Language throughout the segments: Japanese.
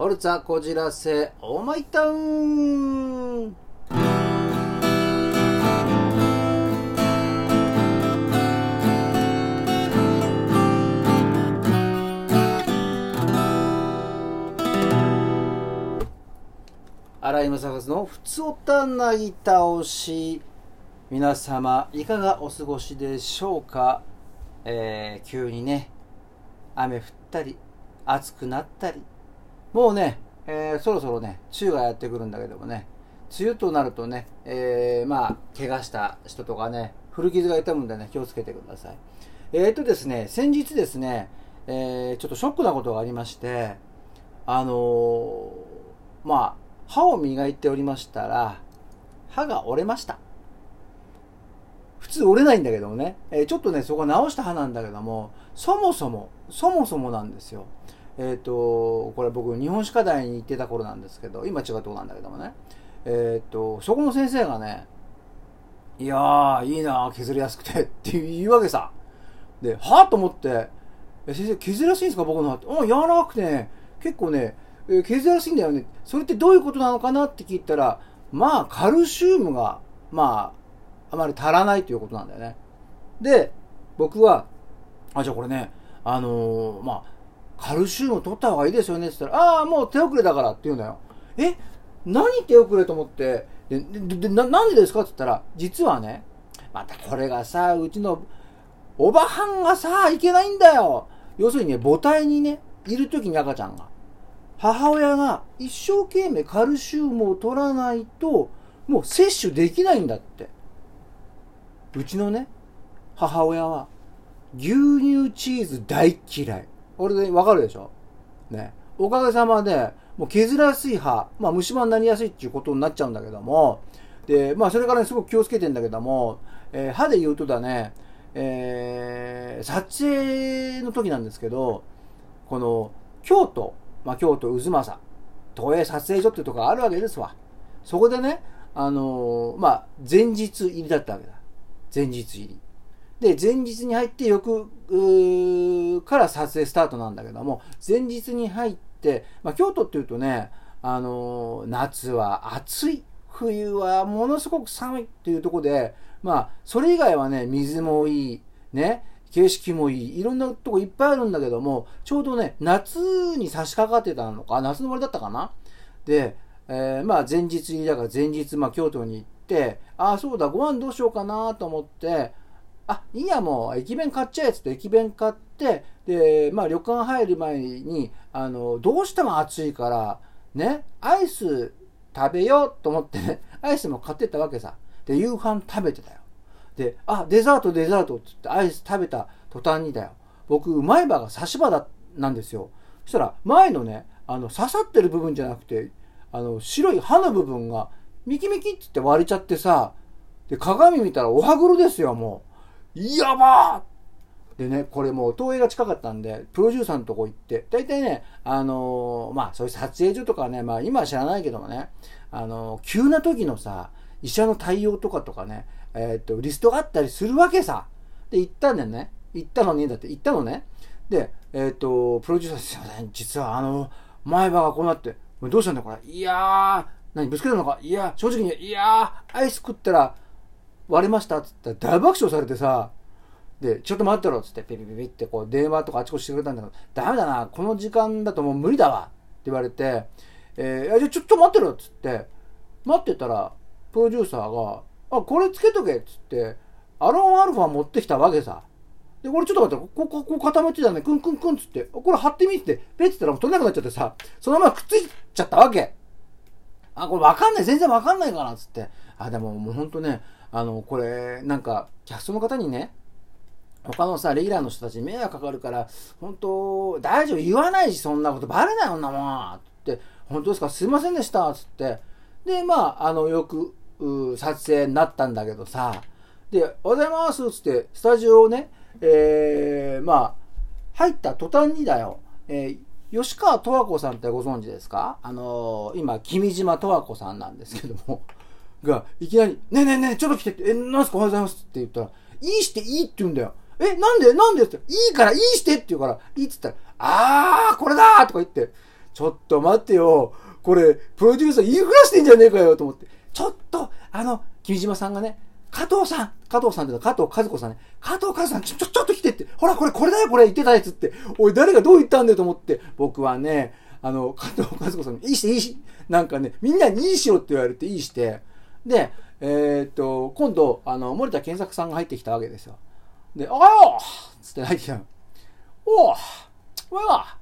ホルツァこじらせオーマイタウン。荒井正和のふつおたなぎ倒し皆様いかがお過ごしでしょうか、えー、急にね雨降ったり暑くなったり。もうね、えー、そろそろね梅雨がやってくるんだけどもね梅雨となるとね、えー、まあ怪我した人とかね古傷が痛むんでね気をつけてくださいえーとですね先日ですね、えー、ちょっとショックなことがありましてあの、まあ歯を磨いておりましたら、歯が折れました。普通折れないんだけどもね、え、ちょっとね、そこ直した歯なんだけども、そもそも、そもそもなんですよ。えっ、ー、と、これ僕、日本歯科大に行ってた頃なんですけど、今違うとこなんだけどもね、えっ、ー、と、そこの先生がね、いやー、いいな削りやすくてって言うわけさ。で、はぁと思って、先生、削りやすいんですか僕のって。うん、柔らかくてね、結構ね、え削りやすいんだよね。それってどういうことなのかなって聞いたら、まあ、カルシウムが、まあ、あまり足らないということなんだよね。で、僕は、あ、じゃあこれね、あのー、まあ、カルシウム取った方がいいですよねって言ったら、ああ、もう手遅れだからって言うんだよ。え何手遅れと思って、で、で、でななんでですかって言ったら、実はね、またこれがさ、うちのおばはんがさ、いけないんだよ。要するにね、母体にね、いる時に赤ちゃんが。母親が一生懸命カルシウムを取らないと、もう摂取できないんだって。うちのね、母親は、牛乳チーズ大嫌い。俺でわかるでしょ？ね。おかげさまで、もう削らやすい歯、まあ虫歯になりやすいっていうことになっちゃうんだけども、で、まあそれからね、すごく気をつけてんだけども、えー、歯で言うとだね、えー、撮影の時なんですけど、この、京都、まあ、京都渦政、東映撮影所っていうとこがあるわけですわ。そこでね、あのー、まあ、前日入りだったわけだ。前日入り。で、前日に入って翌から撮影スタートなんだけども、前日に入って、まあ、京都っていうとね、あのー、夏は暑い。冬はものすごく寒いっていうとこで、まあ、それ以外はね、水もいい、ね、景色もいい。いろんなとこいっぱいあるんだけども、ちょうどね、夏に差し掛かってたのか、夏の終わりだったかなで、えー、まあ前日に、だから前日、まあ京都に行って、ああ、そうだ、ご飯どうしようかなと思って、あ、いいや、もう、駅弁買っちゃえっつって駅弁買って、で、まあ旅館入る前に、あの、どうしても暑いから、ね、アイス食べようと思ってね、アイスも買ってったわけさ。で、夕飯食べてたよ。で、あ、デザート、デザートって言ってアイス食べた途端にだよ。僕、うまい棒が差し歯だ、なんですよ。そしたら、前のね、あの、刺さってる部分じゃなくて、あの、白い歯の部分が、ミキミキって言って割れちゃってさ、で、鏡見たらお歯黒ですよ、もう。やばーでね、これもう、東映が近かったんで、プロデューサーのとこ行って、大体ね、あのー、まあ、そういう撮影所とかね、まあ、今は知らないけどもね、あのー、急な時のさ、医者の対応とかとかね、えっ、と、リストがあったりするわけさ。で、行ったんだよね。行ったのに、だって行ったのね。で、えっ、と、プロデューサーすいません、実はあの、前歯がこうなって、どうしたんだこれ。いやー、何、ぶつけたのかいや、正直に、いやー、アイス食ったら割れましたっつったら大爆笑されてさ、で、ちょっと待ってろっつって、ピピピピってこう電話とかあちこちしてくれたんだけど、ダメだな、この時間だともう無理だわって言われて、えー、じゃあちょっと待ってろっつって、待ってたら、プロデューサーが、あ、これつけとけっつって、アロンアルファ持ってきたわけさ。で、これちょっと待って、ここ、こう固めてたね、クンクンクンつって、これ貼ってみって、ペッつったらもう取れなくなっちゃってさ、そのままくっついちゃったわけ。あ、これわかんない、全然わかんないかな、つって。あ、でももうほんとね、あの、これ、なんか、キャストの方にね、他のさ、レギュラーの人たちに迷惑かかるから、本当大丈夫、言わないし、そんなこと、バレないよ、んなもん。って、本当ですか、すいませんでした、つって。で、まあ、あの、よく、撮影になったんだけどさ、で、おはようございますつって、スタジオをね、えー、まあ、入った途端にだよ、えー、吉川十和子さんってご存知ですか？あのー、今、君島十和子さんなんですけども、が、いきなり、ねえねえねえ、ちょっと来てって、え、なんすか？おはようございますって言ったら、いいしていいって言うんだよ。え、なんで？なんで？って、いいからいいしてって言うから、いいって言ったら、あー、これだーとか言って、ちょっと待ってよ。これ、プロデューサー言いふらしてんじゃねえかよと思って。ちょっと、あの、君島さんがね、加藤さん加藤さんってのは加藤和子さんね。加藤和子さん、ちょ、ちょ、ちょっと来てって。ほら、これ、これだよ、これ言ってたやつって。おい、誰がどう言ったんだよ？と思って。僕はね、あの、加藤和子さんに、いいして、いいし。なんかね、みんなにいいしろって言われて、いいして。で、えー、っと、今度、あの、森田健作さんが入ってきたわけですよ。で、おはようつって入ってきたの。おうお前は、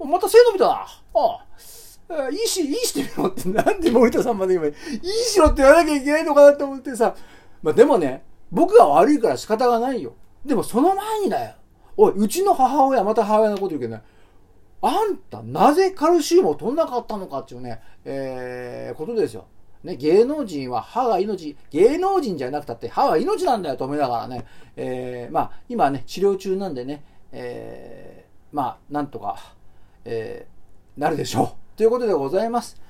また背伸びたな。おういいし、いいしてみろって、なんで森田さんまで今、いいしろって言わなきゃいけないのかなと思ってさ、まあでもね、僕が悪いから仕方がないよ。でもその前にだよ。おい、うちの母親、また母親のこと言うけどね、あんた、なぜカルシウムを取んなかったのかっていうね、えー、ことですよ。ね、芸能人は歯が命、芸能人じゃなくたって歯は命なんだよと思いながらね、えー、まあ、今ね、治療中なんでね、えー、まあ、なんとか、えー、なるでしょう。ということでございます。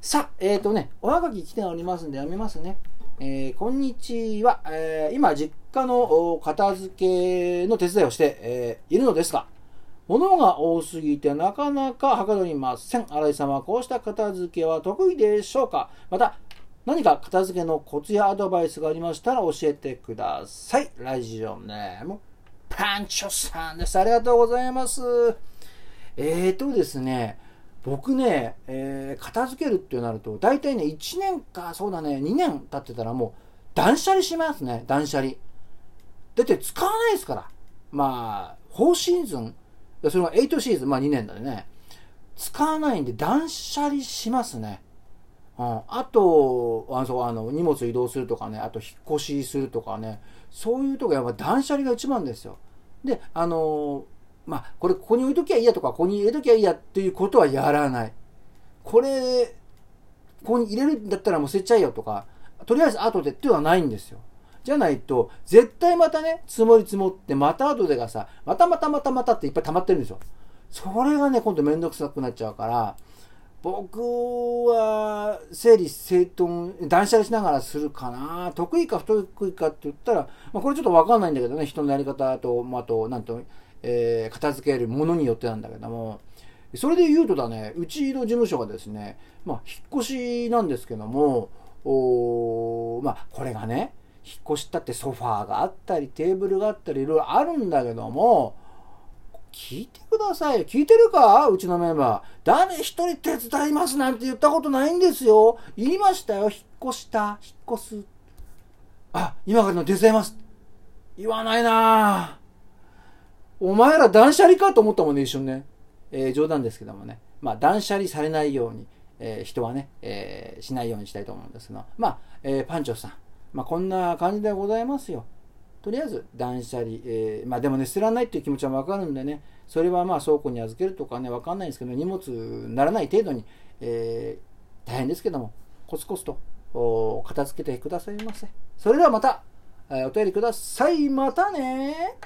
さあ、えっ、ー、とね、おはがき来ておりますんで読みますね。えー、こんにちは、えー、今、実家の片付けの手伝いをして、えー、いるのですが、物が多すぎてなかなかはかどりません。新井様、こうした片付けは得意でしょうか？また、何か片付けのコツやアドバイスがありましたら教えてください。ラジオネーム、パンチョさんです。ありがとうございます。えーとですね、僕ね、えー、片付けるってなると、大体ね、1年か、そうだね、2年経ってたらもう、断捨離しますね、断捨離。だって使わないですから。まあ、4シーズン、それが8シーズン、まあ2年だね。使わないんで断捨離しますね。うん、あと、あのあの荷物移動するとかね、あと引っ越しするとかね、そういうとこやっぱ断捨離が一番ですよ。で、あのまあ、これここに置いときゃいいやとか、ここに入れときゃいいやっていうことはやらない。これ、ここに入れるんだったらもう捨てちゃえよとか、とりあえず後でっていうのはないんですよ。じゃないと、絶対またね、積もり積もって、また後でがさ、またまたまたまたっていっぱい溜まってるんですよ。それがね、今度めんどくさくなっちゃうから、僕は整理整頓、断捨離しながらするかな。得意か不得意かって言ったら、まあ、これちょっとわかんないんだけどね、人のやり方と、まあ、と、なんと、えー、片付けるものによってなんだけども、それで言うとだね、うちの事務所がですね、まあ、引っ越しなんですけども、おまあ、これがね、引っ越したってソファーがあったり、テーブルがあったり、いろいろあるんだけども、聞いてください。聞いてるか？うちのメンバー。誰一人手伝いますなんて言ったことないんですよ。言いましたよ。引っ越した。引っ越す。あ、今からの手伝います。言わないな。お前ら断捨離かと思ったもんね、一瞬ね。えー、冗談ですけどもね。まあ、断捨離されないように、えー、人はね、えー、しないようにしたいと思うんですが、まあ、えパンチョさん。まあ、こんな感じでございますよ。とりあえず断捨離、えまあでもね、捨てられないっていう気持ちはわかるんでね、それはまあ倉庫に預けるとかね、わかんないんですけど、荷物にならない程度に、え大変ですけども、コツコツと片付けてくださいませ。それではまた、えお便りください。またね